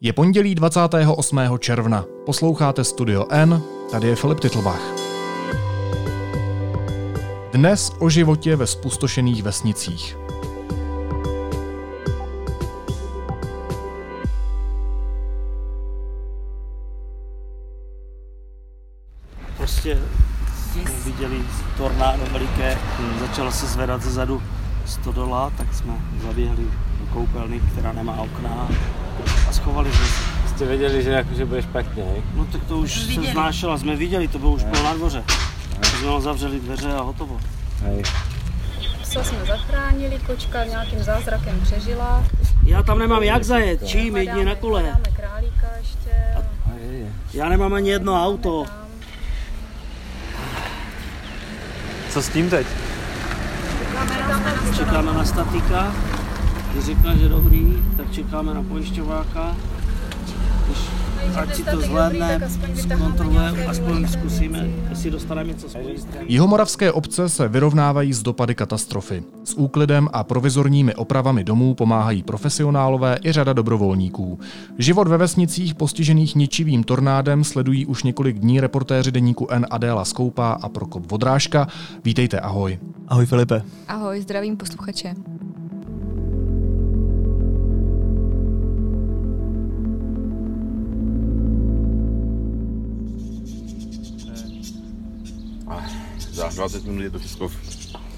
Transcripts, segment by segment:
Je pondělí 28. června. Posloucháte Studio N, tady je Filip Titlbach. Dnes o životě ve spustošených vesnicích. Prostě viděli tornádo veliké, začalo se zvedat ze zadu stodola, tak jsme zaběhli do koupelny, která nemá okna a schovali jsme se. Jste věděli, že, jako, že bude špatně, hej? No tak to už se znášelo, jsme viděli, to bylo už bylo na dvoře. Tak jsme jenom zavřeli dveře a hotovo. hej. Psa jsme zachránili, kočka nějakým zázrakem přežila. Já tam nemám jak zajet, čím jedině na kole. králíka ještě. A. Já nemám ani jedno auto. Co s tím teď? Čekáme na statika, když řekne, že dobrý, tak čekáme na pojišťováka. Když, ať si to zvládne, zkontrolujeme, aspoň zkusíme, jestli dostaneme něco z pojistky. Jihomoravské obce se vyrovnávají s dopady katastrofy. S úklidem a provizorními opravami domů pomáhají profesionálové i řada dobrovolníků. Život ve vesnicích postižených ničivým tornádem sledují už několik dní reportéři deníku N Adéla Skoupá a Prokop Vodrážka. Vítejte, ahoj. Ahoj Filipe. Ahoj, zdravím posluchače. Za 20 minut je to Českov.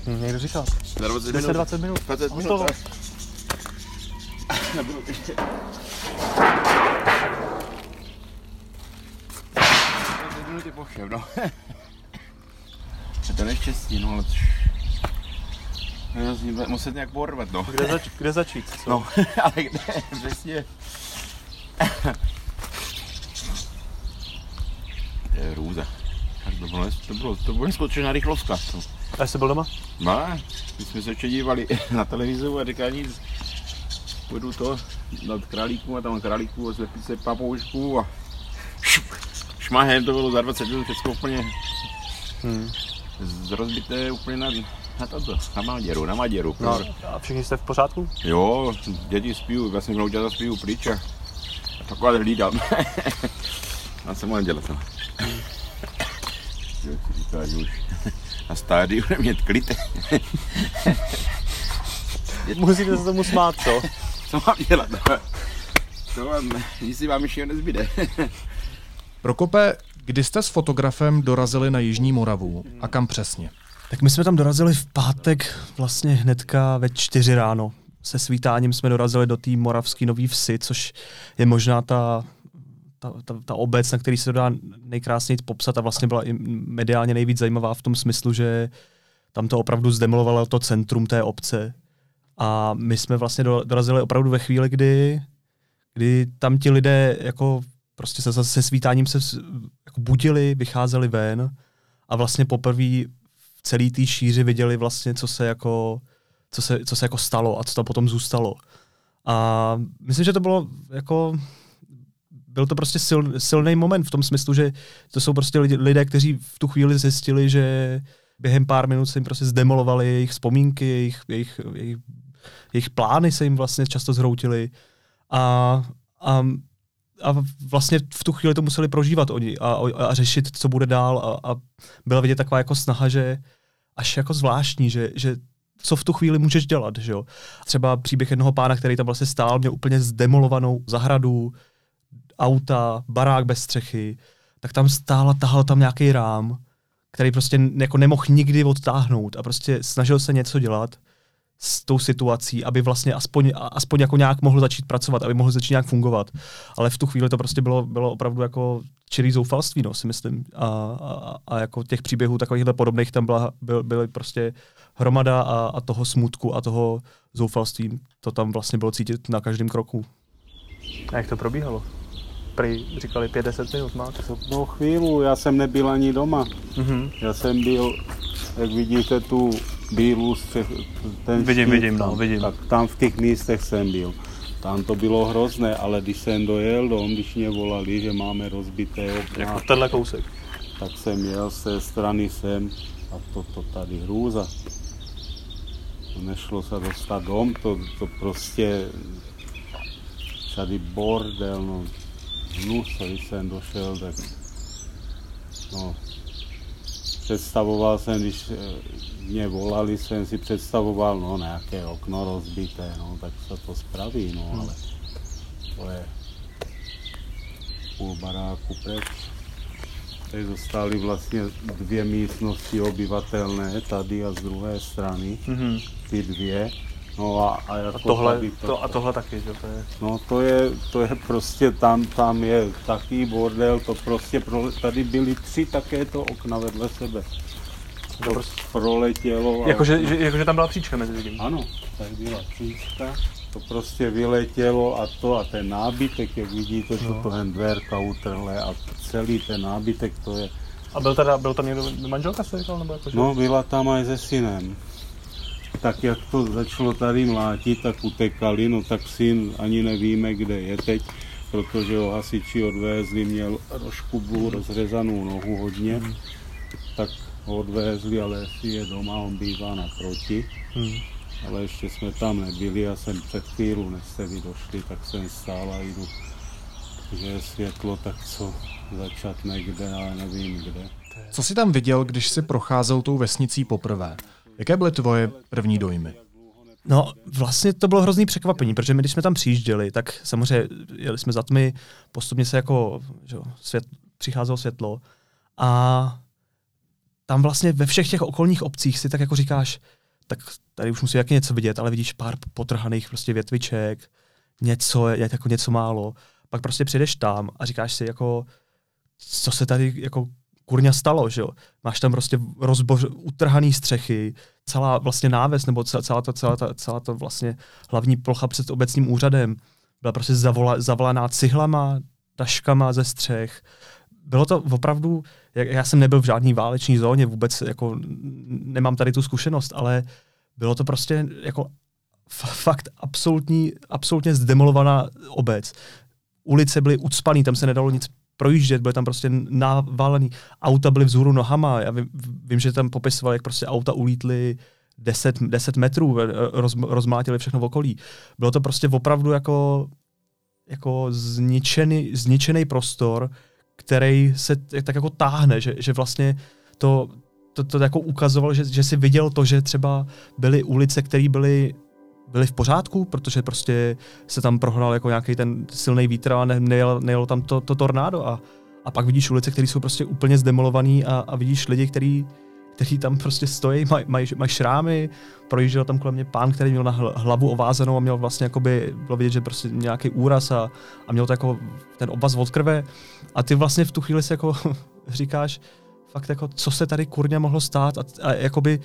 Hm, někdo říkal. Za 20 10, 20 minut. 20 minut, Hotovo. Nebudu ještě. 20 minut je po všem, no. Je to neštěstí, no, ale... Bude muset nějak porvat, no. Kde, zač- kde začít? Co? No, ale kde, přesně. To je hrůza. To bylo, to bylo, to bylo neskutečná rychlovka. To. A jsi byl doma? No, my jsme se ještě dívali na televizi a říká nic. Půjdu to nad králíků a tam králíků a zlepit se papoušku a šup, šmahem to bylo za 20 minut všechno úplně Hmm. z- rozbité úplně na, na toto, na Maděru, na Maděru. No, a všichni jste v pořádku? Jo, děti spí, já jsem vnoučata spí pryč a, a takhle hlídám. a co mám dělat? Jo, si říká, že už na stádiu nemět klid. Musíte se tomu smát, co? Co mám dělat? To vám, nic si vám ještě nezbyde. Prokope, kdy jste s fotografem dorazili na Jižní Moravu a kam přesně? Tak my jsme tam dorazili v pátek vlastně hnedka ve čtyři ráno. Se svítáním jsme dorazili do té moravské nový vsi, což je možná ta, ta, ta, ta obec, na který se to dá nejkrásněji popsat a vlastně byla i mediálně nejvíc zajímavá v tom smyslu, že tam to opravdu zdemolovalo to centrum té obce. A my jsme vlastně do- dorazili opravdu ve chvíli, kdy, kdy tam ti lidé jako prostě se, se svítáním se jako budili, vycházeli ven a vlastně poprvé v celé té šíři viděli vlastně, co se jako, co se, co se jako stalo a co tam potom zůstalo. A myslím, že to bylo jako byl to prostě sil, silný moment v tom smyslu, že to jsou prostě lidé, kteří v tu chvíli zjistili, že během pár minut se jim prostě zdemolovali jejich vzpomínky, jejich, jejich, jejich, jejich plány se jim vlastně často zhroutily a, a, a vlastně v tu chvíli to museli prožívat oni a, a, a řešit, co bude dál a, a byla vidět taková jako snaha, že až jako zvláštní, že, že co v tu chvíli můžeš dělat, že jo. Třeba příběh jednoho pána, který tam vlastně stál, měl úplně zdemolovanou zahradu, auta, barák bez střechy, tak tam stál a tahal tam nějaký rám, který prostě jako nemohl nikdy odtáhnout a prostě snažil se něco dělat s tou situací, aby vlastně aspoň, aspoň jako nějak mohl začít pracovat, aby mohl začít nějak fungovat. Ale v tu chvíli to prostě bylo, bylo opravdu jako čirý zoufalství, no, si myslím. A, a, a jako těch příběhů takovýchhle podobných tam byla, byl, byly prostě hromada a, a toho smutku a toho zoufalství, to tam vlastně bylo cítit na každém kroku. A jak to probíhalo? Prý říkali 5-10 minut máte. No chvíli, já jsem nebyl ani doma. Mhm. Já jsem byl, jak vidíte tu bílou střech, ten Vidím, štít vidím, no, tam, vidím. Tak tam v těch místech jsem byl. Tam to bylo hrozné, ale když jsem dojel dom, když mě volali, že máme rozbité okna, Jako tenhle kousek. tak jsem jel té strany sem a to, to tady hrůza. To nešlo se dostat dom, to, to prostě tady bordel, no hnus, když jsem došel, tak no, představoval jsem, když eh, mě volali, jsem si představoval, no nějaké okno rozbité, no tak se to spraví, no ale to je půl baráku pryč. Tady zůstaly vlastně dvě místnosti obyvatelné, tady a z druhé strany, Mhm. ty dvě. No a, a, jako A tohle, tady to, a tohle taky, že to je... No to je, to je prostě tam, tam je taký bordel, to prostě, pro, tady byly tři takéto okna vedle sebe. To prostě proletělo. a- Jakože, že, jakože tam byla příčka mezi tím. Ano, tady byla příčka, to prostě vyletělo a to a ten nábytek, jak vidíte, to No. to jen dverka utrhle a celý ten nábytek to je, A byl, teda, byl tam někdo, manželka jsi říkal, nebo jakože? no byla tam aj se synem. Tak jak to začalo tady mlátit, tak utekali, no tak syn ani nevíme, kde je teď, protože ho hasiči odvezli, měl rožkubu, rozřezanou nohu hodně, tak ho odvezli, ale jestli je doma, on bývá naproti. Hmm. Ale ještě jsme tam nebyli a jsem před chvíli, než jste vy došli, tak jsem stál a jdu, že je světlo, tak co začat někde, ale nevím kde. Co jsi tam viděl, když jsi procházel tou vesnicí poprvé? Jaké byly tvoje první dojmy? No, vlastně to bylo hrozný překvapení, protože my, když jsme tam přijížděli, tak samozřejmě jeli jsme za tmy, postupně se jako že svět, přicházelo světlo a tam vlastně ve všech těch okolních obcích si tak jako říkáš, tak tady už musí jak něco vidět, ale vidíš pár potrhaných prostě větviček, něco, jako něco málo. Pak prostě přijdeš tam a říkáš si jako, co se tady jako kurňa stalo, že jo? Máš tam prostě rozboř, utrhaný střechy, celá vlastně náves, nebo celá, to, celá, ta, celá to vlastně hlavní plocha před obecním úřadem byla prostě zavola, zavolaná cihlama, taškama ze střech. Bylo to opravdu, jak, já jsem nebyl v žádné váleční zóně, vůbec jako nemám tady tu zkušenost, ale bylo to prostě jako fakt absolutní, absolutně zdemolovaná obec. Ulice byly ucpaný, tam se nedalo nic projíždět, byly tam prostě navalený, auta byly vzhůru nohama, já vím, vím, že tam popisoval, jak prostě auta ulítly 10, 10 metrů, eh, roz, rozmátili všechno v okolí. Bylo to prostě opravdu jako, jako zničený, zničený prostor, který se tak jako táhne, že, že vlastně to, to, to jako ukazoval, že, že si viděl to, že třeba byly ulice, které byly byly v pořádku, protože prostě se tam prohnal jako nějaký ten silný vítr a ne, nejelo, nejelo tam to, to tornádo a, a pak vidíš ulice, které jsou prostě úplně zdemolované a, a vidíš lidi, který, kteří tam prostě stojí, mají maj, maj šrámy, projížděl tam kolem mě pán, který měl na hl- hlavu ovázanou a měl vlastně jakoby, bylo vidět, že prostě nějaký úraz a, a měl to jako ten obvaz od krve. A ty vlastně v tu chvíli si jako říkáš, fakt jako, co se tady kurně mohlo stát a, a jakoby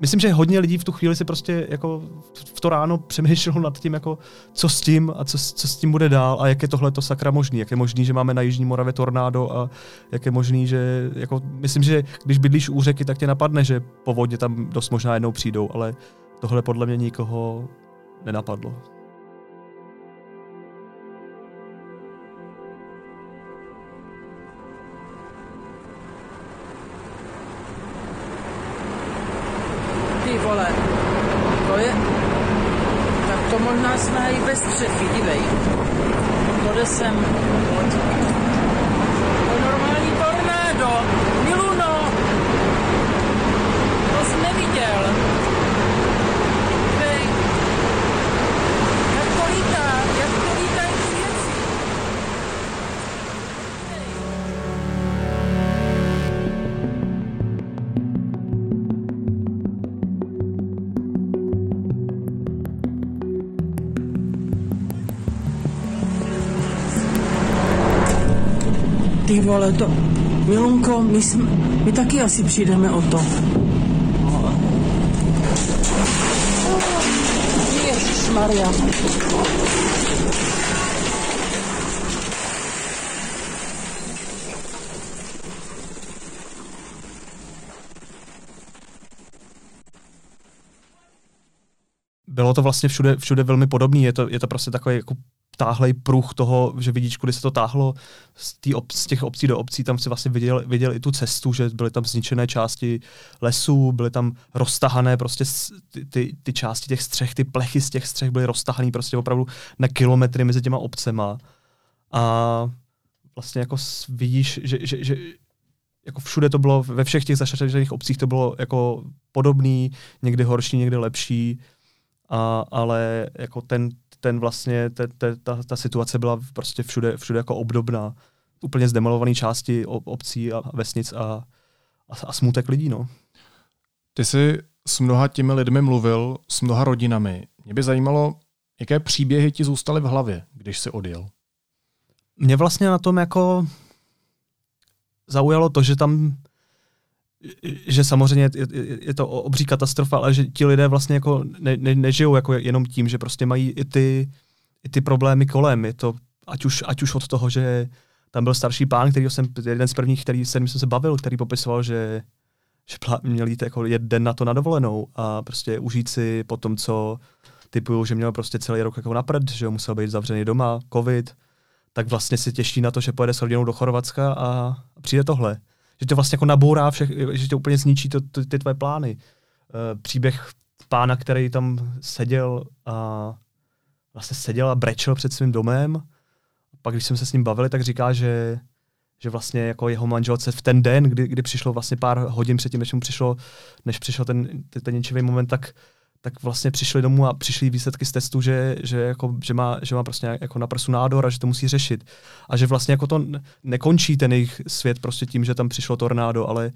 myslím, že hodně lidí v tu chvíli si prostě jako v to ráno přemýšlelo nad tím, jako co s tím a co, co s tím bude dál a jak je tohle to sakra možný. Jak je možný, že máme na Jižní Moravě tornádo a jak je možný, že jako, myslím, že když bydlíš u řeky, tak tě napadne, že povodně tam dost možná jednou přijdou, ale tohle podle mě nikoho nenapadlo. Ty vole, to... Milunko, my, jsme, my taky asi přijdeme o to. Maria. Bylo to vlastně všude, všude velmi podobné. Je to, je to prostě takový jako táhlej pruh toho, že vidíš, kudy se to táhlo z, tý ob, z těch obcí do obcí, tam si vlastně viděl, viděl i tu cestu, že byly tam zničené části lesů, byly tam roztahané prostě ty, ty, ty části těch střech, ty plechy z těch střech byly roztahané prostě opravdu na kilometry mezi těma obcema. A vlastně jako vidíš, že, že, že jako všude to bylo, ve všech těch zašařených obcích to bylo jako podobný, někdy horší, někdy lepší, a, ale jako ten, ten vlastně, te, te, ta, ta situace byla prostě všude, všude jako obdobná. Úplně zdemolované části obcí a vesnic a, a, a smutek lidí, no. Ty jsi s mnoha těmi lidmi mluvil, s mnoha rodinami. Mě by zajímalo, jaké příběhy ti zůstaly v hlavě, když jsi odjel. Mě vlastně na tom jako zaujalo to, že tam že samozřejmě je, je, je to obří katastrofa, ale že ti lidé vlastně jako ne, ne, nežijou jako jenom tím, že prostě mají i ty, i ty problémy kolem. Je to ať už, ať už od toho, že tam byl starší pán, který jsem, jeden z prvních, který, se jsem se bavil, který popisoval, že, že měl jít jako jeden na to na dovolenou a prostě užít si po tom, co typuju, že měl prostě celý rok jako napřed, že musel být zavřený doma, covid, tak vlastně si těší na to, že pojede s rodinou do Chorvatska a, a přijde tohle. Že to vlastně jako nabourá všech, že to úplně zničí to, to, ty tvoje plány. Uh, příběh pána, který tam seděl a vlastně seděl a brečel před svým domem. Pak, když jsme se s ním bavili, tak říká, že, že vlastně jako jeho manželce v ten den, kdy, kdy přišlo vlastně pár hodin předtím, než mu přišlo, než přišel ten, ten, ten moment, tak tak vlastně přišli domů a přišly výsledky z testu, že, že, jako, že, má, že má prostě jako na prsu nádor a že to musí řešit. A že vlastně jako to nekončí ten jejich svět prostě tím, že tam přišlo tornádo, ale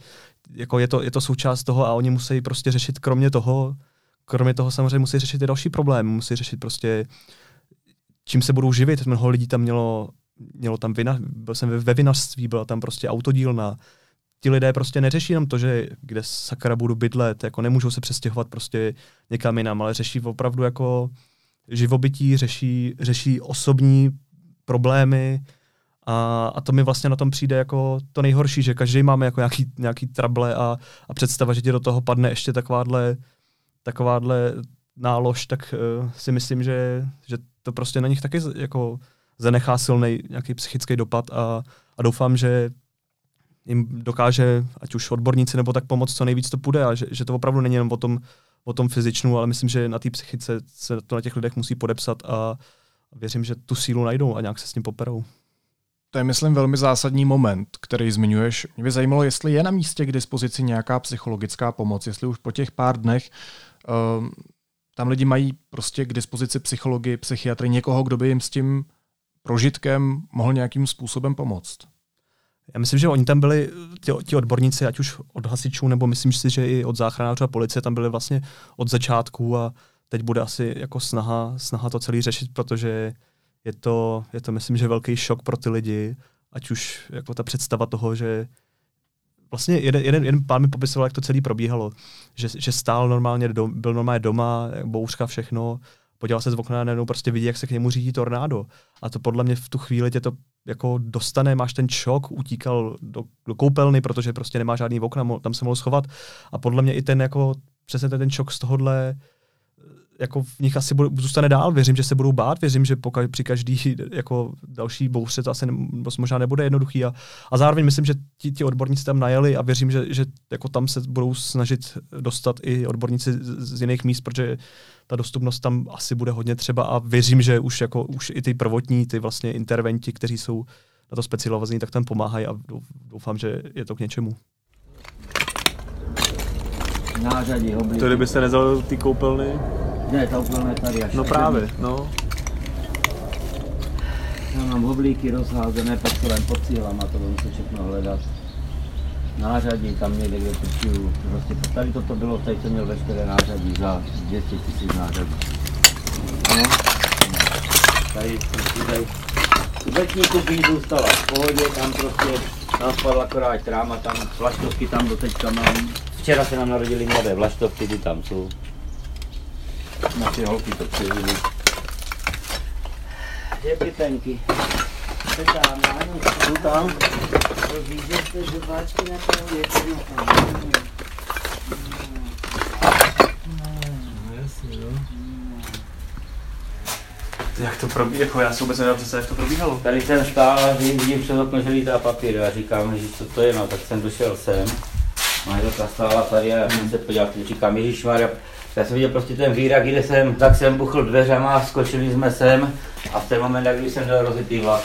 jako je, to, je to součást toho a oni musí prostě řešit kromě toho, kromě toho samozřejmě musí řešit i další problémy, musí řešit prostě čím se budou živit. Mnoho lidí tam mělo, mělo tam vina, byl jsem ve vinařství, byla tam prostě autodílna, ti lidé prostě neřeší jenom to, že kde sakra budu bydlet, jako nemůžou se přestěhovat prostě někam jinam, ale řeší opravdu jako živobytí, řeší, řeší osobní problémy a, a to mi vlastně na tom přijde jako to nejhorší, že každý máme jako nějaký, nějaký trable a, a představa, že ti do toho padne ještě takováhle, takováhle nálož, tak uh, si myslím, že, že to prostě na nich taky jako zanechá silný nějaký psychický dopad a, a doufám, že jim dokáže, ať už odborníci nebo tak pomoct, co nejvíc to půjde a že, že to opravdu není jenom o tom, o tom fyzičnu, ale myslím, že na té psychice se to na těch lidech musí podepsat a věřím, že tu sílu najdou a nějak se s tím poperou. To je, myslím, velmi zásadní moment, který zmiňuješ. Mě by zajímalo, jestli je na místě k dispozici nějaká psychologická pomoc, jestli už po těch pár dnech um, tam lidi mají prostě k dispozici psychologi, psychiatry, někoho, kdo by jim s tím prožitkem mohl nějakým způsobem pomoct. Já myslím, že oni tam byli, ti, ti odborníci, ať už od hasičů, nebo myslím si, že i od záchranářů a policie, tam byli vlastně od začátku a teď bude asi jako snaha, snaha to celý řešit, protože je to, je to, myslím, že velký šok pro ty lidi, ať už jako ta představa toho, že vlastně jeden, jeden, jeden pán mi popisoval, jak to celé probíhalo, že, že stál normálně, dom, byl normálně doma, bouřka, všechno, podíval se z okna a najednou prostě vidí, jak se k němu řídí tornádo. A to podle mě v tu chvíli tě to jako dostane, máš ten šok, utíkal do, do koupelny, protože prostě nemá žádný okna, tam se mohl schovat. A podle mě i ten jako přesně ten šok z tohohle jako v nich asi bude, zůstane dál. Věřím, že se budou bát, věřím, že poka- při každý jako další bouře to asi ne, možná nebude jednoduchý. A, a zároveň myslím, že ti, ti odborníci tam najeli a věřím, že, že jako tam se budou snažit dostat i odborníci z, z jiných míst, protože ta dostupnost tam asi bude hodně třeba a věřím, že už jako už i ty prvotní, ty vlastně interventi, kteří jsou na to specializovaní, tak tam pomáhají a doufám, že je to k něčemu. Nářadí, To kdybyste nezal ty koupelny? Ne, ta úplne tady až. No právě, no. Já mám oblíky rozházené, pak to jen pod cílama, to budu se všechno hledat. Nářadí tam někde, kde počuju. Prostě tady toto bylo, tady jsem měl veškeré nářadí za 200 tisíc nářadí. No. Tady, tady, u betníku bych zůstala v pohodě, tam prostě, tam spadla akorát tráma, tam vlaštovky tam do teďka mám. Včera se nám narodili mladé vlaštovky, ty tam jsou. Naše holky to přijeli. Kde pipenky? Jste tam, ano, jsou tam. Víš, že žubáčky na tom věci. Jak to probíhalo? Jako já si vůbec nedám představit, jak to probíhalo. Tady jsem stál a vidím přes okno, že lítá papír. A říkám, že co to je, no, tak jsem došel sem. Manželka stála tady a já jsem se podíval, říkám, Ježíš Maria, já jsem viděl prostě ten výrak, kde jsem, tak jsem buchl dveřama, skočili jsme sem a v ten moment, kdy jsem dal rozjetý vlak.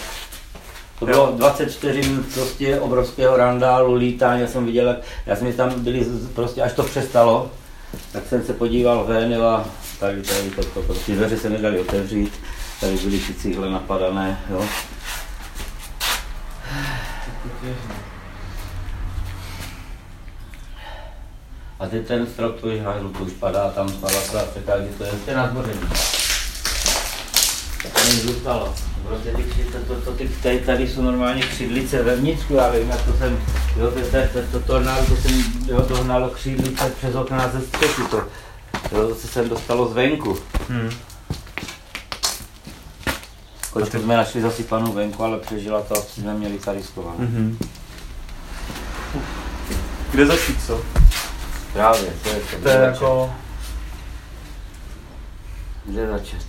To bylo 24 minut prostě obrovského randálu, lítání, já jsem viděl, jak, já jsem tam byli prostě, až to přestalo, tak jsem se podíval ven a tady, tady, to, to, prostě dveře se nedali otevřít, tady byly ty cihle napadané, jo. A teď ten strop, to už hajzl, to už padá, tam padla ta překá, že to je ještě na zboření. To není zůstalo. Prostě ty, kři- to, to, to, ty, tady, tady jsou normálně křidlice vevnitřku, já vím, jak to jsem, jo, to, to, to, to, tornádo, to jsem, jo, to hnalo křidlice přes okna ze střechy, to, jo, to se sem dostalo zvenku. Hmm. Kočku jsme našli zasypanou venku, ale přežila to, asi jsme měli zaryskované. Mhm. Kde začít, co? Právě, to je to. To kde je začít? jako... Kde začít?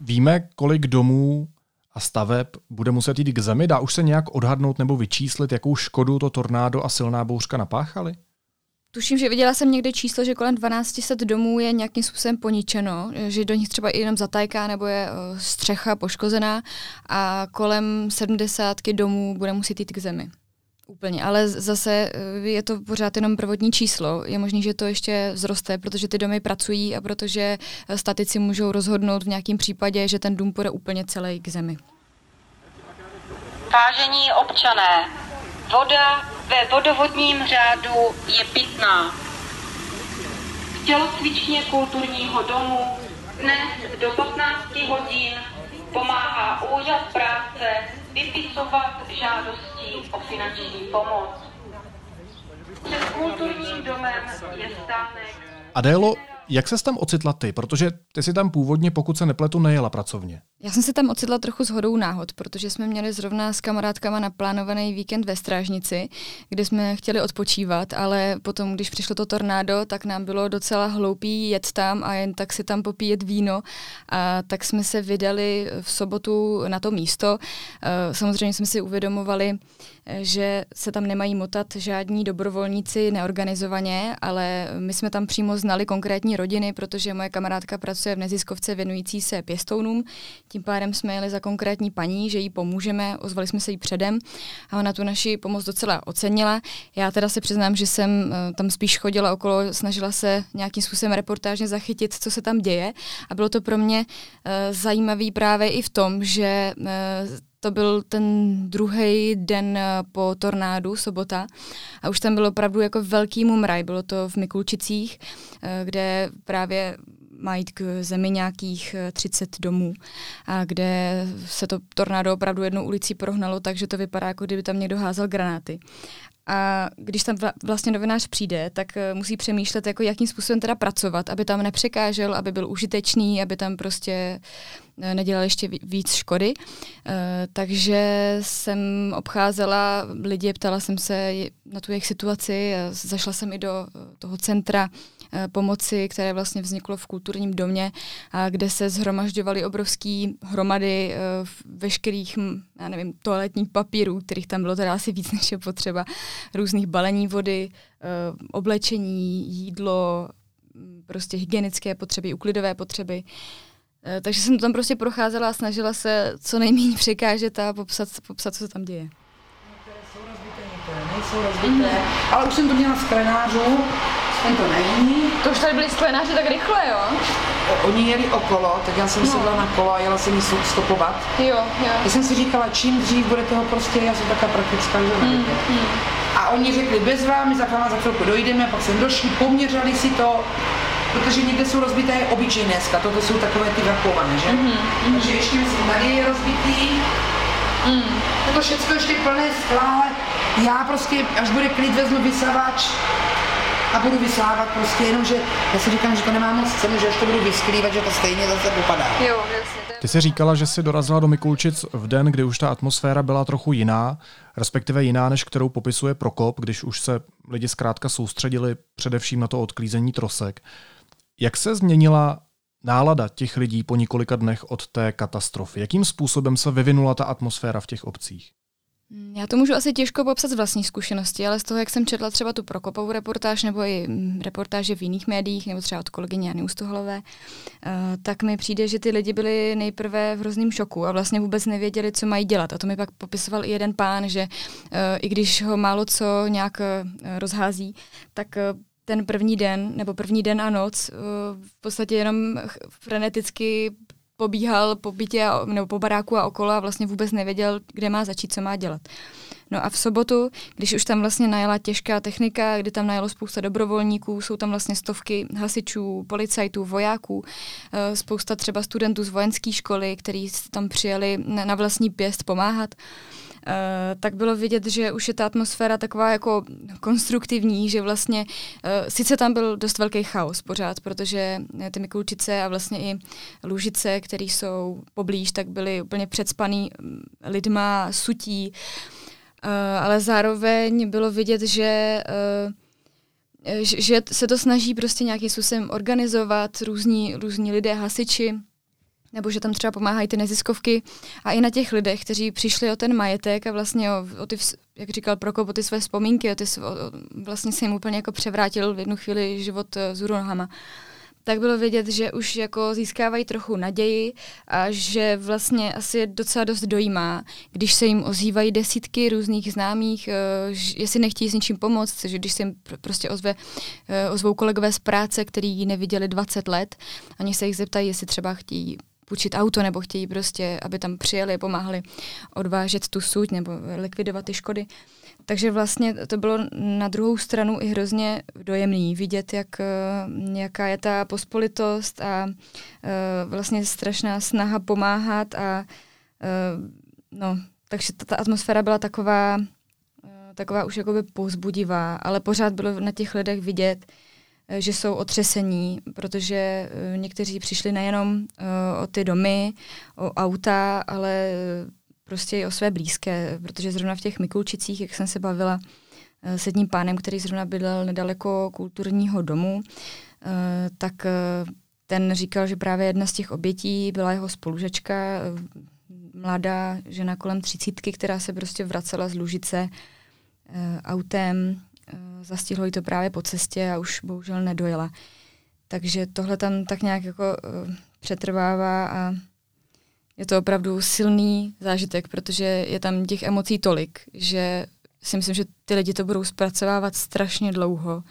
Víme, kolik domů a staveb bude muset jít k zemi? Dá už se nějak odhadnout nebo vyčíslit, jakou škodu to tornádo a silná bouřka napáchaly? Tuším, že viděla jsem někde číslo, že kolem 1200 domů je nějakým způsobem poničeno, že do nich třeba i jenom zatajká nebo je eh, střecha poškozená a kolem 70 domů bude muset jít k zemi. Úplně, ale zase eh, je to pořád jenom prvotní číslo. Je možné, že to ještě vzroste, protože ty domy pracují a protože eh, statici můžou rozhodnout v nějakém případě, že ten dům půjde úplně celý k zemi. Vážení občané, voda ve vodovodním řádu je pitná. V tělocvičně kulturního domu dnes do 15 hodin pomáhá úřad práce vypisovat žádosti o finanční pomoc. Před kulturním domem je stánek Adélo, jak se tam ocitla ty? Protože ty si tam původně, pokud se nepletu, nejela pracovně. Já jsem se tam ocitla trochu s hodou náhod, protože jsme měli zrovna s kamarádkama naplánovaný víkend ve Strážnici, kde jsme chtěli odpočívat, ale potom, když přišlo to tornádo, tak nám bylo docela hloupý jet tam a jen tak si tam popíjet víno. A tak jsme se vydali v sobotu na to místo. Eh, Samozřejmě jsme si uvědomovali, že se tam nemají motat žádní dobrovolníci neorganizovaně, ale my jsme tam přímo znali konkrétní rodiny, protože moje kamarádka pracuje v neziskovce věnující se pěstounům. Tím pádem jsme jeli za konkrétní paní, že jí pomůžeme, ozvali jsme se jí předem a ona tu naši pomoc docela ocenila. Já teda se přiznám, že jsem eh, tam spíš chodila okolo, snažila se nějakým způsobem reportážně zachytit, co se tam děje a bylo to pro mě eh, zajímavý právě i v tom, že eh, to byl ten druhý den eh, po tornádu, sobota, a už tam bylo opravdu jako velký mumraj. Bylo to v Mikulčicích, eh, kde právě má jít k zemi nějakých eh, 30 domů, a kde se to tornádo opravdu jednou ulicí prohnalo, takže to vypadá, jako kdyby tam někdo házel granáty. A když tam vla- vlastně novinář přijde, tak eh, musí přemýšlet, jako jakým způsobem teda pracovat, aby tam nepřekážel, aby byl užitečný, aby tam prostě eh, nedělal ještě ví- víc škody. Eh, Takže jsem obcházela lidi, ptala jsem se na tu jejich situaci, zašla jsem i do eh, toho centra eh, pomoci, které vlastně vzniklo v kulturním domě, kde se zhromažďovaly obrovské hromady eh, veškerých, já nevím, toaletních papírů, kterých tam bylo teda asi víc, než je potřeba, různých balení vody, eh, oblečení, jídlo, prostě hygienické potřeby, uklidové potřeby. Eh, Takže jsem to tam prostě procházela a snažila se co nejméně překážet a popsat, popsat, co se tam děje. nejsou rozbité, ale už jsem to měla sklenářů, ten to není. To už tady byli sklenáři tak rychle, jo? O, oni jeli okolo, tak já jsem No. sedla na kolo a jela jsem ji sto- stopovat. Jo, jo. Já jsem si říkala, čím dřív bude toho prostě, já jsem taková praktická žena. Mm. A oni řekli, bez vámi, za váma za chvilku dojdeme, pak jsem došli, poměřali si to, protože někde jsou rozbité obyčejné dneska, toto jsou takové ty vrchované, že? Mhm, Takže ještě myslím, tady je rozbitý, Mm. je to všechno ještě plné skla, ale já prostě, až bude klid, vezmu vysavač a budu vysávat prostě, jenomže já si říkám, že to nemá moc cenu, že až to budu vyskrývat, že to stejně zase upadá. Jo, jasně. Ty jsi říkala, že jsi dorazila do Mikulčic v den, kdy už ta atmosféra byla trochu jiná, respektive jiná, než kterou popisuje Prokop, když už se lidi zkrátka soustředili především na to odklízení trosek. Jak se změnila nálada těch lidí po několika dnech od té katastrofy? Jakým způsobem se vyvinula ta atmosféra v těch obcích? Mm, já to můžu asi těžko popsat z vlastní zkušenosti, ale z toho, jak jsem četla třeba tu Prokopovou reportáž nebo i mm, reportáže v jiných médiích, nebo třeba od kolegyně Jany Ustoholové, eh, tak mi přijde, že ty lidi byli nejprve v hrozném šoku a vlastně vůbec nevěděli, co mají dělat. A to mi pak popisoval i jeden pán, že eh, i když ho málo co nějak eh, rozhází, tak ten první den, nebo první den a noc v podstatě jenom freneticky pobíhal po bytě nebo po baráku a okolo a vlastně vůbec nevěděl, kde má začít, co má dělat. No a v sobotu, když už tam vlastně najela těžká technika, kdy tam najelo spousta dobrovolníků, jsou tam vlastně stovky hasičů, policajtů, vojáků, eh, spousta třeba studentů z vojenské školy, kteří tam přijeli na vlastní pěst pomáhat, Eh, tak bylo vidět, že už je ta atmosféra taková jako konstruktivní, že vlastně uh, sice tam byl dost velký chaos pořád, protože eh, ty Mikulčice a vlastně i Lužice, které jsou poblíž, tak byly úplně předspaný mm, lidma, sutí, ale zároveň bylo vidět, že že se to snaží prostě nějakým způsobem organizovat, různí, různí lidé, hasiči, nebo že tam třeba pomáhají ty neziskovky. A i na těch lidech, kteří přišli o ten majetek a vlastně o, o ty, jak říkal Prokop, o ty své vzpomínky, o ty, o, vlastně se jim úplně jako převrátil v jednu chvíli život eh, z nohama. Tak bylo vidět, že už jako získávají trochu naději a že vlastně asi je docela dost dojímá, když se jim ozývají desítky různých známých, uh, jestli nechtějí s něčím pomoct, že když se jim pr- prostě ozve, uh, ozvou kolegové z práce, který ji neviděli 20 let, ani se jich zeptají, jestli třeba chtějí půjčit auto nebo chtějí prostě, aby tam přijeli, pomáhali odvážet tu suť nebo likvidovat ty škody. Takže vlastně to bylo na druhou stranu i hrozně dojemný vidět, jak, eh, jaká je ta pospolitost a uh, vlastně strašná snaha pomáhat a uh, no, takže ta, ta atmosféra byla taková, taková už jakoby povzbudivá, ale pořád bylo na těch lidech vidět, Eh, že jsou otřesení, protože eh, někteří přišli nejenom eh, o ty domy, o auta, ale prostě i o své blízké, protože zrovna v těch Mikulčicích, jak jsem se bavila s jedním pánem, který zrovna bydlel nedaleko kulturního domu, tak ten říkal, že právě jedna z těch obětí byla jeho spolužečka, mladá žena kolem třicítky, která se prostě vracela z Lužice autem. Eh, zastihlo jí to právě po cestě a už bohužel nedojela. Takže tohle tam tak nějak jako uh, přetrvává a je to opravdu silný zážitek, protože je tam těch emocí tolik, že si myslím, že ty lidi to budou zpracovávat strašně dlouho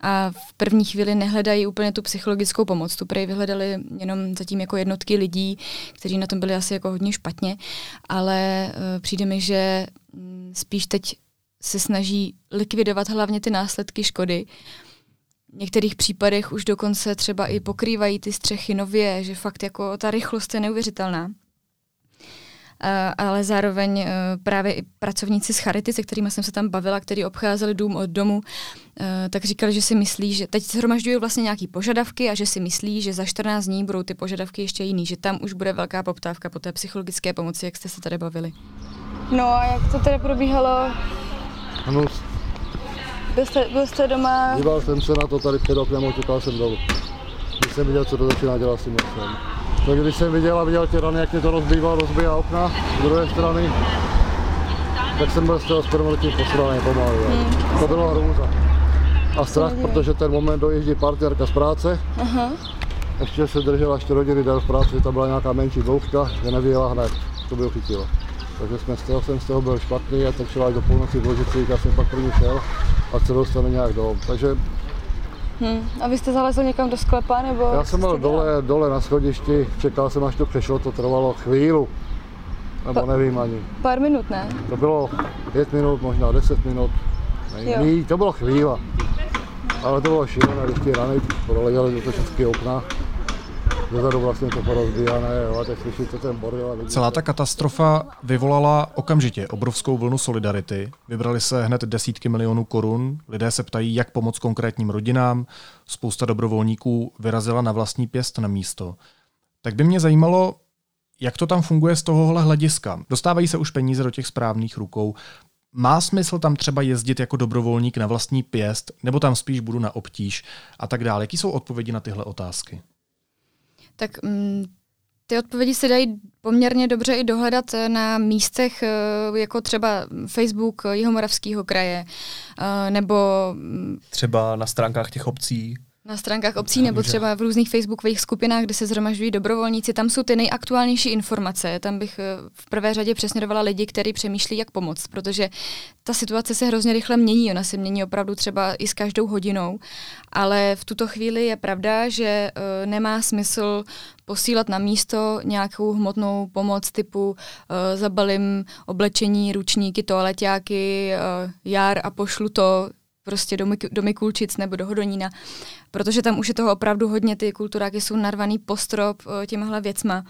a v první chvíli nehledají úplně tu psychologickou pomoc. Tu prej vyhledali jenom zatím jako jednotky lidí, kteří na tom byli asi jako hodně špatně, ale uh, přijde mi, že um, spíš teď se snaží likvidovat hlavně ty následky škody. V některých případech už dokonce třeba i pokrývají ty střechy nově, že fakt jako ta rychlost je neuvěřitelná. Ale zároveň uh, právě i pracovníci z Charity, se kterými jsem se tam bavila, kteří obcházeli dům od domu, uh, tak říkali, že si myslí, že teď shromažďují vlastně nějaké požadavky a že si myslí, že za 14 dní budou ty požadavky ještě jiný, že tam už bude velká poptávka po té psychologické pomoci, jak jste se tady bavili. No a jak to tady probíhalo hnus. Byl jste, byl jste doma? Díval jsem se na to tady před oknem, oťukal jsem dolů. Když jsem viděl, co to začíná dělat, si myslím. Tak když jsem viděl a viděl ty rany, jak mě to rozbýval, rozbíjá okna z druhé strany, tak jsem byl z toho letím posraný pomalu. Hmm. To bylo hrůza. A strach, protože ten moment dojíždí partnerka z práce. Aha. Ještě se držela 4 hodiny den v práci, to byla nějaká menší bouchka, že nevyjela hned. To bylo chytilo. Takže jsme z toho, jsem z toho byl špatný a tak až do půlnoci v Ložicích, já jsem pak první šel a se dostane nějak dolů. Takže Hmm. A vy jste zalezl někam do sklepa? Nebo Já jsem byl dole, dole na schodišti, čekal jsem, až to přešlo, to trvalo chvíli. Nebo pa, nevím ani. Pár minut, ne? To bylo pět minut, možná deset minut. Ne, to bylo chvíle. Ale to bylo šílené, když ty rany proletěly do toho všechny okna dozadu vlastně to porozbíjané, jo, a teď slyšíte ten bordel. Celá ta katastrofa vyvolala okamžitě obrovskou vlnu solidarity. Vybrali se hned desítky milionů korun, lidé se ptají, jak pomoct konkrétním rodinám, spousta dobrovolníků vyrazila na vlastní pěst na místo. Tak by mě zajímalo, jak to tam funguje z tohohle hlediska. Dostávají se už peníze do těch správných rukou. Má smysl tam třeba jezdit jako dobrovolník na vlastní pěst, nebo tam spíš budu na obtíž a tak dále? Jaký jsou odpovědi na tyhle otázky? Tak mm, ty odpovědi se dají poměrně dobře i dohledat eh, na místech, eh, jako třeba Facebook Jihomoravského kraje, eh, nebo mm, Třeba na stránkách těch obcí. Na stránkách obcí nebo třeba v různých facebookových skupinách, kde se zhromažďují dobrovolníci, tam jsou ty nejaktuálnější informace. Tam bych eh, v prvé řadě přesměrovala lidi, kteří přemýšlí, jak pomoct, protože ta situace se hrozně rychle mění. Ona se mění opravdu třeba i s každou hodinou, ale v tuto chvíli je pravda, že eh, nemá smysl posílat na místo nějakou hmotnou pomoc typu uh, zabalím oblečení, ručníky, toaleťáky, jar a pošlu to prostě do, Mik- do Mikulčic nebo do Hodonína, protože tam už je toho opravdu hodně, ty kulturáky jsou narvaný postrop uh, těmihle věcma.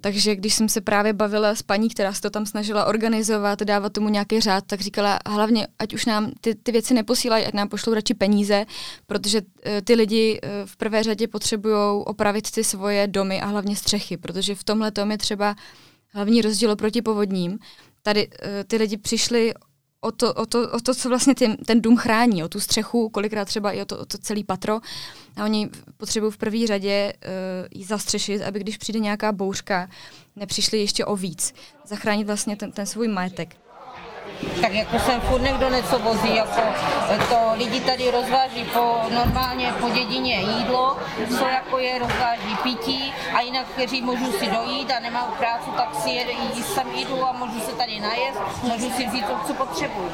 Takže když jsem se právě bavila s paní, která se to tam snažila organizovat, dávat tomu nějaký řád, tak říkala hlavně, ať už nám ty, ty věci neposílají, ať nám pošlou radši peníze, protože uh, ty lidi uh, v prvé řadě potřebují opravit ty svoje domy a hlavně střechy, protože v tomhle tom je třeba hlavní rozdíl proti povodním. Tady ty lidi přišli o to, o to, o to co vlastně ten, ten dům chrání, o tu střechu, kolikrát třeba i o to, o to celý patro. A oni potřebují v první řadě uh, ji zastřešit, aby když přijde nějaká bouřka, nepřišli ještě o víc. Zachránit vlastně ten, ten svůj majetek. Tak jako sem furt někdo něco vozí, jako to lidi tady rozváží po, normálně po dědině jídlo, co jako je rozváží pití a jinak, kteří můžu si dojít a nemám práci, tak si jede, jí sem jdu a můžu se tady najet, můžu si vzít to, co potřebuju.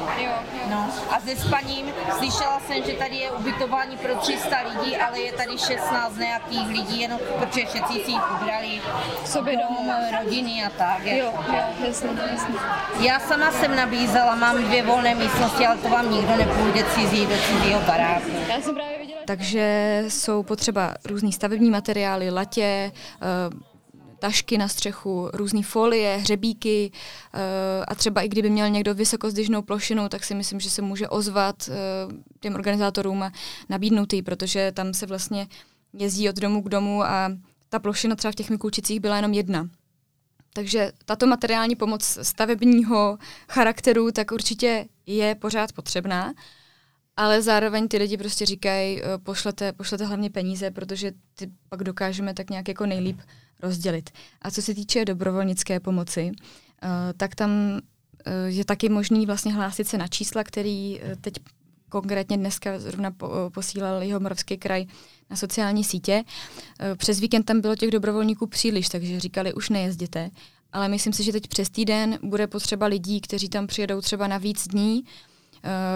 No. A se spaním slyšela jsem, že tady je ubytování pro 300 lidí, ale je tady 16 nějakých lidí, jenom protože všichni si jich ubrali Sobě dom, rodiny a tak. Jo, jo, jasně, jasně. Já sama jsem nabízela, mám dvě volné místnosti, ale to vám nikdo nepůjde cizí do cizího baráku. Já jsem právě viděla, Takže jsou potřeba různý stavební materiály, latě, uh, tašky na střechu, různé folie, hřebíky uh, a třeba i kdyby měl někdo vysokozdyžnou plošinu, tak si myslím, že se může ozvat uh, těm organizátorům a nabídnout ji, protože tam se vlastně jezdí od domu k domu a ta plošina třeba v těch Mikulčicích byla jenom jedna. Takže tato materiální pomoc stavebního charakteru tak určitě je pořád potřebná, ale zároveň ty lidi prostě říkají, eh, pošlete, pošlete hlavně peníze, protože ty pak dokážeme tak nějak jako nejlíp rozdělit. A co se týče dobrovolnické pomoci, eh, tak tam eh, je taky možný vlastně hlásit se na čísla, který teď konkrétně dneska zrovna po, posílal jeho Moravský kraj na sociální sítě. Přes víkend tam bylo těch dobrovolníků příliš, takže říkali, už nejezděte. Ale myslím si, že teď přes týden bude potřeba lidí, kteří tam přijedou třeba na víc dní,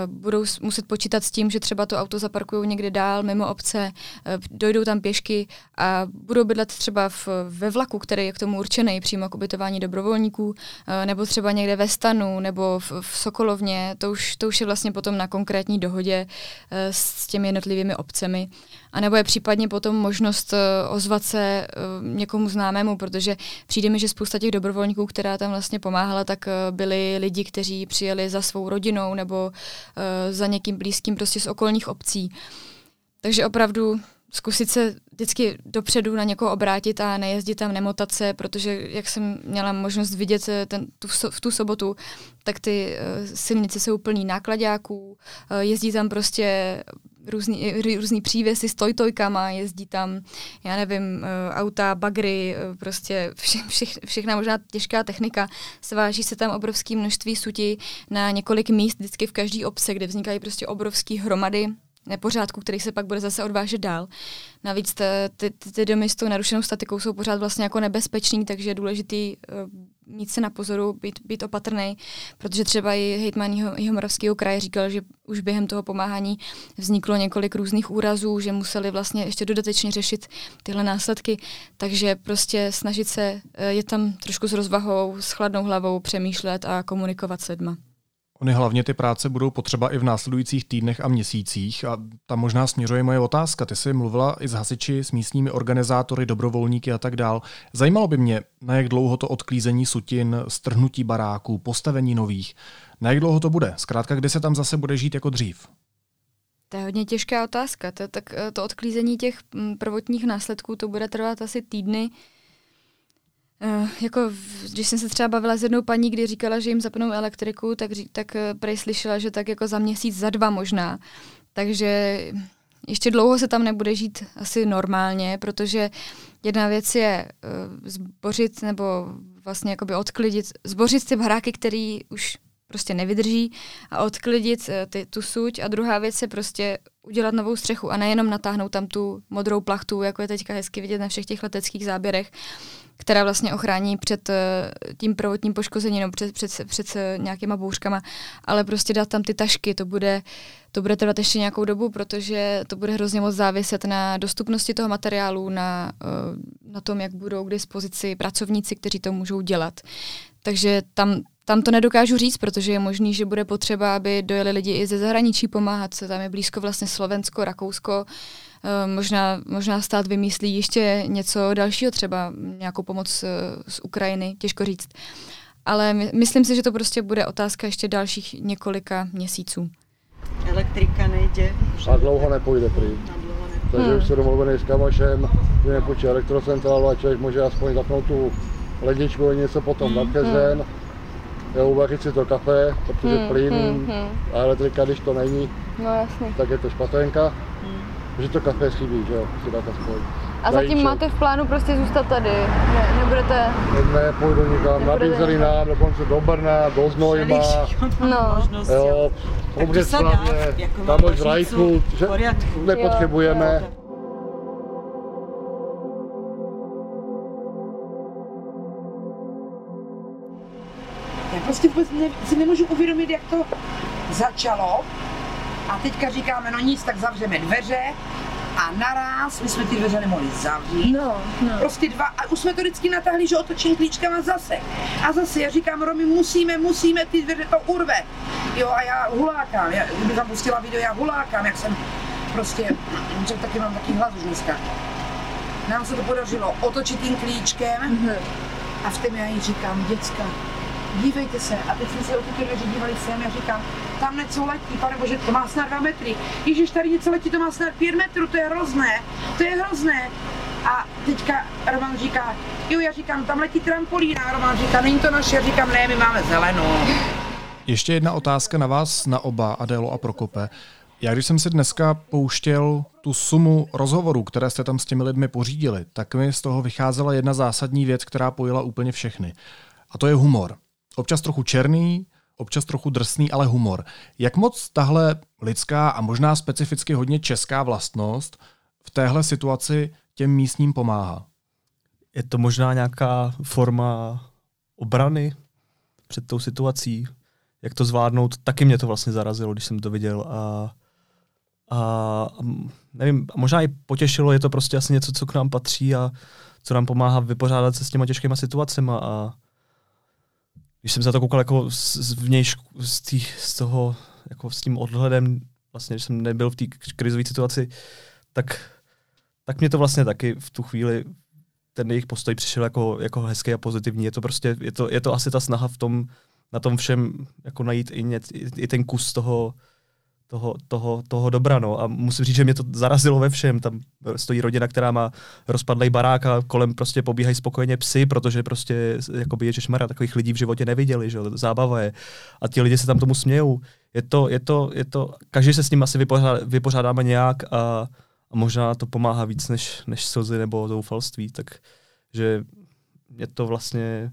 budou muset počítat s tím, že třeba to auto zaparkují někde dál, mimo obce, uh, dojdou tam pěšky a budou bydlet třeba v, ve vlaku, který je k tomu určený přímo k ubytování dobrovolníků, uh, nebo třeba někde ve stanu, nebo v, v Sokolovně. To už, to už je vlastně potom na konkrétní dohodě s těmi jednotlivými obcemi. A nebo je případně potom možnost ozvat se někomu známému, protože přijde mi, že spousta těch dobrovolníků, která tam vlastně pomáhala, tak byli lidi, kteří přijeli za svou rodinou nebo za někým blízkým prostě z okolních obcí. Takže opravdu zkusit se vždycky dopředu na někoho obrátit a nejezdit tam nemotat se, protože jak jsem měla možnost vidět ten, tu, v tu sobotu, tak ty uh, silnice jsou plný nákladáků, uh, jezdí tam prostě různý, různý přívěsy s tojtojkama, jezdí tam, já nevím, uh, auta, bagry, uh, prostě vše, vše, všechna možná těžká technika. Sváží se tam obrovské množství sutí na několik míst, vždycky v každý obce, kde vznikají prostě obrovské hromady nepořádku, který se pak bude zase odvážet dál. Navíc ty, ty, ty domy s tou narušenou statikou jsou pořád vlastně jako nebezpečný, takže je důležitý uh, mít se na pozoru, být, být opatrný, protože třeba i hejtman Jihomoravského kraje říkal, že už během toho pomáhání vzniklo několik různých úrazů, že museli vlastně ještě dodatečně řešit tyhle následky, takže prostě snažit se eh, je tam trošku s rozvahou, s chladnou hlavou přemýšlet a komunikovat s lidma. Ony hlavně ty práce budou potřeba i v následujících týdnech a měsících a tam možná směřuje moje otázka. Ty jsi mluvila i s hasiči, s místními organizátory, dobrovolníky a tak dál. Zajímalo by mě, na jak dlouho to odklízení sutin, strhnutí baráků, postavení nových, na jak dlouho to bude? Zkrátka, kdy se tam zase bude žít jako dřív? To je hodně těžká otázka. To, tak to odklízení těch mm, prvotních následků to bude trvat asi týdny, Uh, jako, když jsem se třeba bavila s jednou paní, kdy říkala, že jim zapnou elektriku, tak, tak uh, prej slyšela, že tak jako za měsíc, za dva možná. Takže ještě dlouho se tam nebude žít asi normálně, protože jedna věc je uh, zbořit nebo vlastně jakoby odklidit, zbořit ty baráky, který už prostě nevydrží a odklidit uh, ty, tu suť a druhá věc je prostě udělat novou střechu a nejenom natáhnout tam tu modrou plachtu, jako je teďka hezky vidět na všech těch leteckých záběrech, která vlastně ochrání před uh, tím prvotním poškozením nebo před, před, před uh, nějakýma bouřkama, ale prostě dát tam ty tašky, to bude, to bude trvat ještě nějakou dobu, protože to bude hrozně moc záviset na dostupnosti toho materiálu, na, na tom, jak budou k dispozici pracovníci, kteří to můžou dělat. Takže tam, tam to nedokážu říct, protože je možný, že bude potřeba, aby dojeli lidi i ze zahraničí pomáhat. Tam je blízko vlastně Slovensko, Rakousko, Eh, možná, možná stát vymyslí ještě něco dalšího, třeba nějakou pomoc eh, z Ukrajiny, těžko říct. Ale my, myslím si, že to prostě bude otázka ještě dalších několika měsíců. Elektrika nejde? A dlouho nepůjde prý. Takže hmm. už se domluvený s kamašem, že nepůjčí elektrocentrálu a člověk může aspoň zapnout tu ledničku a něco potom hmm. nakezen. Hmm. Jo, uvařit si to kafe, protože hmm. plyn hmm. hmm. a elektrika, když to není, no, jasně. tak je to špatenka. Hmm že to kafe chybí, že jo, si dát aspoň. A zatím Zajíček. máte v plánu prostě zůstat tady? Ne, nebudete? Ne, půjdu nikam, nabízeli nám dokonce do Brna, do Znojma. No. Jo, v Břeclavě, tam v Rajku, že nepotřebujeme. Jo. Prostě vůbec ne, si nemůžu uvědomit, jak to začalo a teďka říkáme, no nic, tak zavřeme dveře a naraz my jsme ty dveře nemohli zavřít. No, no. Prostě dva, a už jsme to vždycky natáhli, že otočím klíčkama zase. A zase já říkám, Romy, musíme, musíme, ty dveře to urve. Jo, a já hulákám, já, kdybych tam pustila video, já hulákám, jak jsem prostě, že taky mám taký hlas už dneska. Nám se to podařilo otočit tím klíčkem mm-hmm. a v tom já jí říkám, děcka, dívejte se. A teď jsme se o ty dveře dívali sem, já říkám, tam něco letí, pane bože, to má snad 2 metry. Ježíš, tady něco letí, to má snad 5 metrů, to je hrozné, to je hrozné. A teďka Roman říká, jo, já říkám, tam letí trampolína. A Roman říká, není to naše, já říkám, ne, my máme zelenou. Ještě jedna otázka na vás, na oba, Adélo a Prokope. Já když jsem si dneska pouštěl tu sumu rozhovorů, které jste tam s těmi lidmi pořídili, tak mi z toho vycházela jedna zásadní věc, která pojila úplně všechny. A to je humor. Občas trochu černý, občas trochu drsný, ale humor. Jak moc tahle lidská a možná specificky hodně česká vlastnost v téhle situaci těm místním pomáhá? Je to možná nějaká forma obrany před tou situací, jak to zvládnout. Taky mě to vlastně zarazilo, když jsem to viděl a, a nevím, možná i potěšilo, je to prostě asi něco, co k nám patří a co nám pomáhá vypořádat se s těma těžkýma situacemi a když jsem za to koukal jako z, z vnějšku, z, tý, z toho, jako s tím odhledem, vlastně, že jsem nebyl v té krizové situaci, tak, tak mě to vlastně taky v tu chvíli ten jejich postoj přišel jako, jako hezký a pozitivní. Je to prostě, je to, je to asi ta snaha v tom, na tom všem jako najít i, ně, i ten kus toho, toho, toho, toho dobra. No. A musím říct, že mě to zarazilo ve všem. Tam stojí rodina, která má rozpadlej barák a kolem prostě pobíhají spokojeně psy, protože prostě jakoby Ježišmarja takových lidí v životě neviděli, že zábava je. A ti lidi se tam tomu smějou. Je to, je to, je to, každý se s ním asi vypořádá, vypořádáme nějak a, a možná to pomáhá víc než, než slzy nebo zoufalství. Takže je to vlastně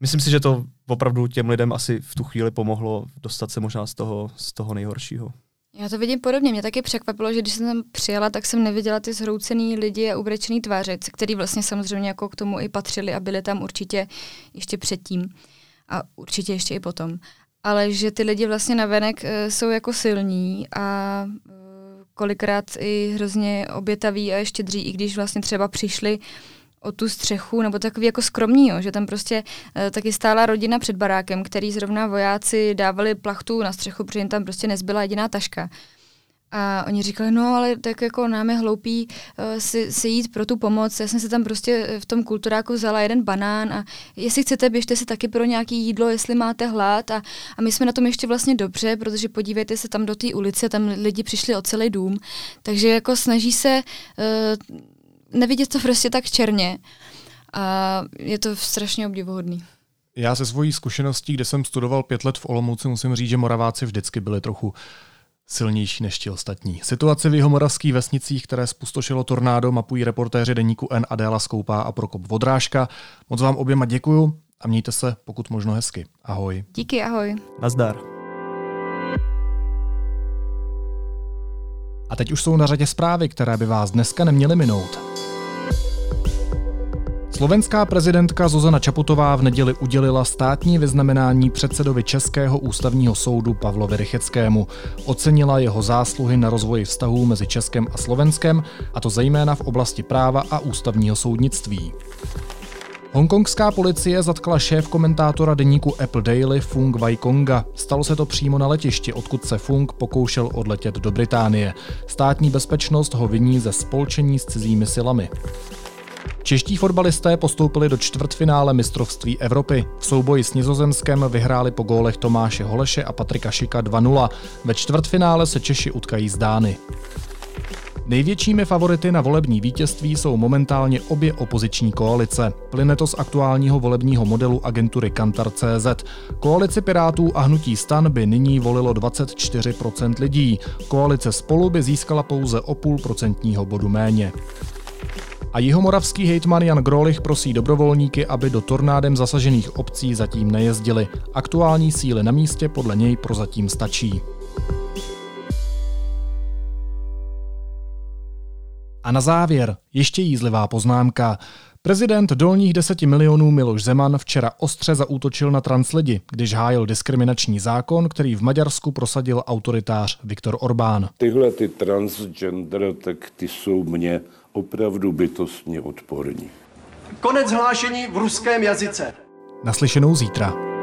myslím si, že to opravdu těm lidem asi v tu chvíli pomohlo dostat se možná z toho, z toho nejhoršího. Já to vidím podobně. Mě taky překvapilo, že když jsem tam přijela, tak jsem neviděla ty zhroucený lidi a ubrečený tváře, který vlastně samozřejmě jako k tomu i patřili a byli tam určitě ještě předtím a určitě ještě i potom. Ale že ty lidi vlastně navenek uh, jsou jako silní a uh, kolikrát i hrozně obětaví a ještě dří, i když vlastně třeba přišli o tu střechu, nebo takový jako skromný, jo, že tam prostě e, taky stála rodina před barákem, který zrovna vojáci dávali plachtu na střechu, protože jim tam prostě nezbyla jediná taška. A oni říkali, no ale tak jako nám je hloupý uh, si, si jít pro tu pomoc. Já jsem si tam prostě v tom kulturáku vzala jeden banán a jestli chcete, běžte si taky pro nějaké jídlo, jestli máte hlad. A, a my jsme na tom ještě vlastně dobře, protože podívejte se tam do té ulice, tam lidi přišli o celý dům. Takže jako snaží se uh, nevidět to prostě tak černě. A je to strašně obdivuhodný. Já se svojí zkušeností, kde jsem studoval pět let v Olomouci, musím říct, že Moraváci vždycky byli trochu silnější než ti ostatní. Situaci v jeho moravských vesnicích, které spustošilo tornádo, mapují reportéři deníku N Adéla Skoupá a Prokop Vodrážka. Moc vám oběma děkuju a mějte se pokud možno hezky. Ahoj. Díky, ahoj. Nazdar. A teď už jsou na řadě zprávy, které by vás dneska neměly minout. Slovenská prezidentka Zuzana Čaputová v neděli udělila státní vyznamenání předsedovi Českého ústavního soudu Pavlovi Rycheckému. Ocenila jeho zásluhy na rozvoji vztahů mezi Českem a Slovenskem, a to zejména v oblasti práva a ústavního soudnictví. Hongkongská policie zatkla šéf komentátora deníku Apple Daily Fung Waikonga. Stalo se to přímo na letišti, odkud se Fung pokoušel odletět do Británie. Státní bezpečnost ho viní ze spolčení s cizími silami. Čeští fotbalisté postoupili do čtvrtfinále mistrovství Evropy. V souboji s Nizozemskem vyhráli po gólech Tomáše Holeše a Patrika Šika 2-0. Ve čtvrtfinále se Češi utkají z Dány. Největšími favority na volební vítězství jsou momentálně obě opoziční koalice. Plyne to z aktuálního volebního modelu agentury Kantar.cz. Koalici Pirátů a Hnutí stan by nyní volilo 24% lidí. Koalice spolu by získala pouze o půl procentního bodu méně. A jihomoravský hejtman Jan Grolich prosí dobrovolníky, aby do tornádem zasažených obcí zatím nejezdili. Aktuální síly na místě podle něj prozatím stačí. A na závěr ještě jízlivá poznámka. Prezident dolních deseti milionů Miloš Zeman včera ostře zaútočil na translidi, když hájil diskriminační zákon, který v Maďarsku prosadil autoritář Viktor Orbán. Tyhle ty transgender, tak ty jsou mě opravdu bytostně odporní. Konec hlášení v ruském jazyce. Naslyšenou zítra.